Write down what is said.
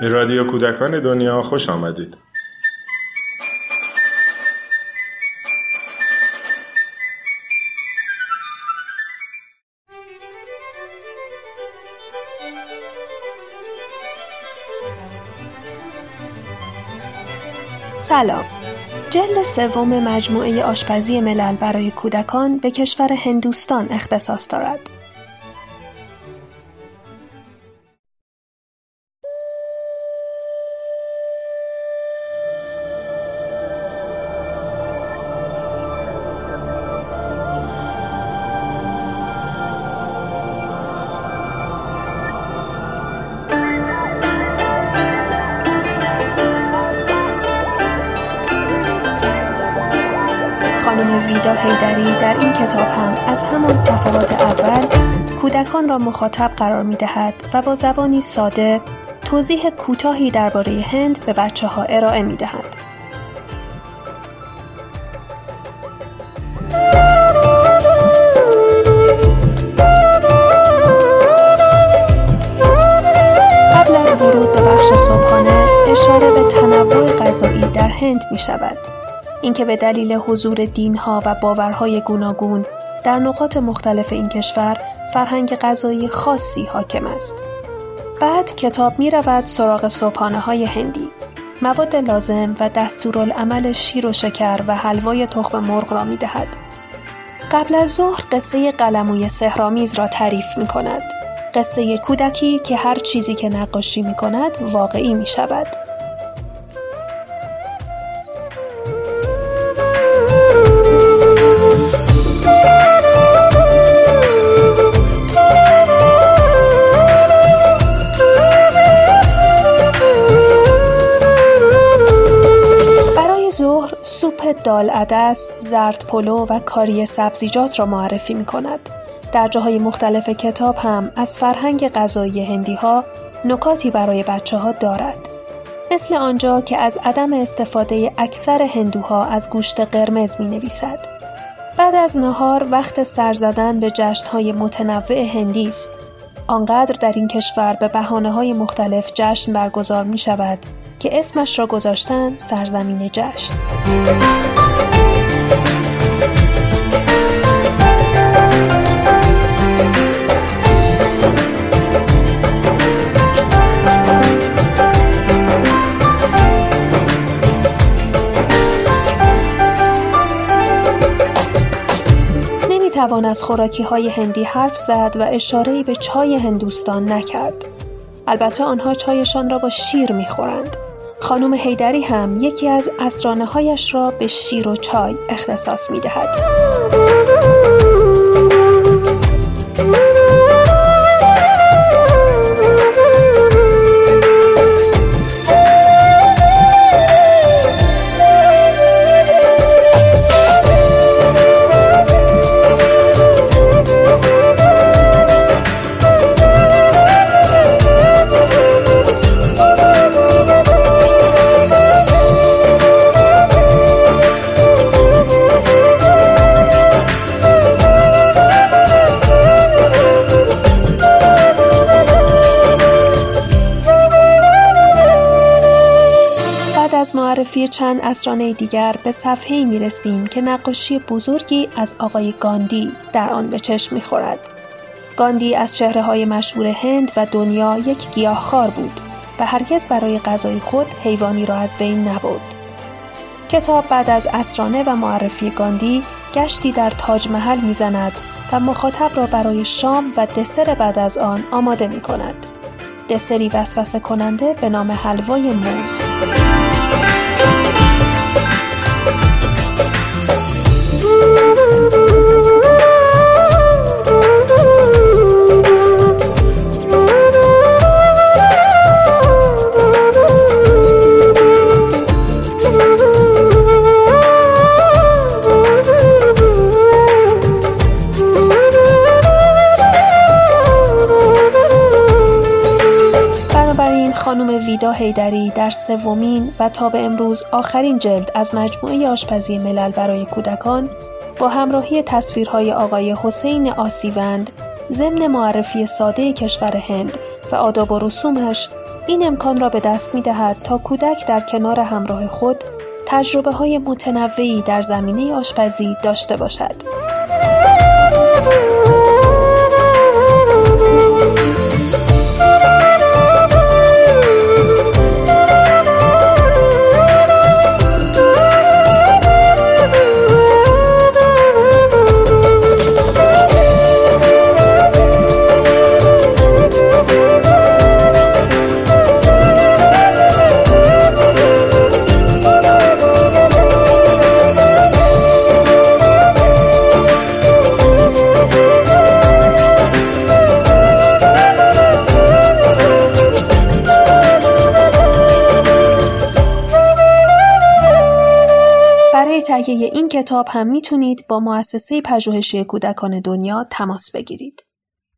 به رادیو کودکان دنیا خوش آمدید. سلام جلد سوم مجموعه آشپزی ملل برای کودکان به کشور هندوستان اختصاص دارد ویدا هیدری در این کتاب هم از همان صفحات اول کودکان را مخاطب قرار می دهد و با زبانی ساده توضیح کوتاهی درباره هند به بچه ها ارائه می دهد. قبل از ورود به بخش صبحانه اشاره به تنوع غذایی در هند می شود. اینکه به دلیل حضور دینها و باورهای گوناگون در نقاط مختلف این کشور فرهنگ غذایی خاصی حاکم است. بعد کتاب می رود سراغ صبحانه های هندی. مواد لازم و دستورالعمل شیر و شکر و حلوای تخم مرغ را می دهد. قبل از ظهر قصه قلموی سهرامیز را تعریف می کند. قصه کودکی که هر چیزی که نقاشی می کند واقعی می شود. دال عدس، زرد پلو و کاری سبزیجات را معرفی می کند. در جاهای مختلف کتاب هم از فرهنگ غذایی هندی ها نکاتی برای بچه ها دارد. مثل آنجا که از عدم استفاده اکثر هندوها از گوشت قرمز می نویسد. بعد از نهار وقت سر زدن به جشنهای متنوع هندی است. آنقدر در این کشور به بحانه های مختلف جشن برگزار می شود که اسمش را گذاشتن سرزمین جشن. نمی‌توان از خوراکی های هندی حرف زد و اشاره به چای هندوستان نکرد. البته آنها چایشان را با شیر می‌خورند. خانم هیدری هم یکی از اسرانه هایش را به شیر و چای اختصاص می دهد. معرفی چند اسرانه دیگر به می رسیم که نقاشی بزرگی از آقای گاندی در آن به چشم می خورد. گاندی از چهره های مشهور هند و دنیا یک گیاهخوار بود و هرگز برای غذای خود حیوانی را از بین نبرد. کتاب بعد از اسرانه و معرفی گاندی گشتی در تاج محل می زند و مخاطب را برای شام و دسر بعد از آن آماده می کند. دسری وسوسه کننده به نام حلوای موز. هیدری در سومین و تا به امروز آخرین جلد از مجموعه آشپزی ملل برای کودکان با همراهی تصویرهای آقای حسین آسیوند ضمن معرفی ساده کشور هند و آداب و رسومش این امکان را به دست می دهد تا کودک در کنار همراه خود تجربه های متنوعی در زمینه آشپزی داشته باشد. این کتاب هم می‌تونید با مؤسسه پژوهشی کودکان دنیا تماس بگیرید.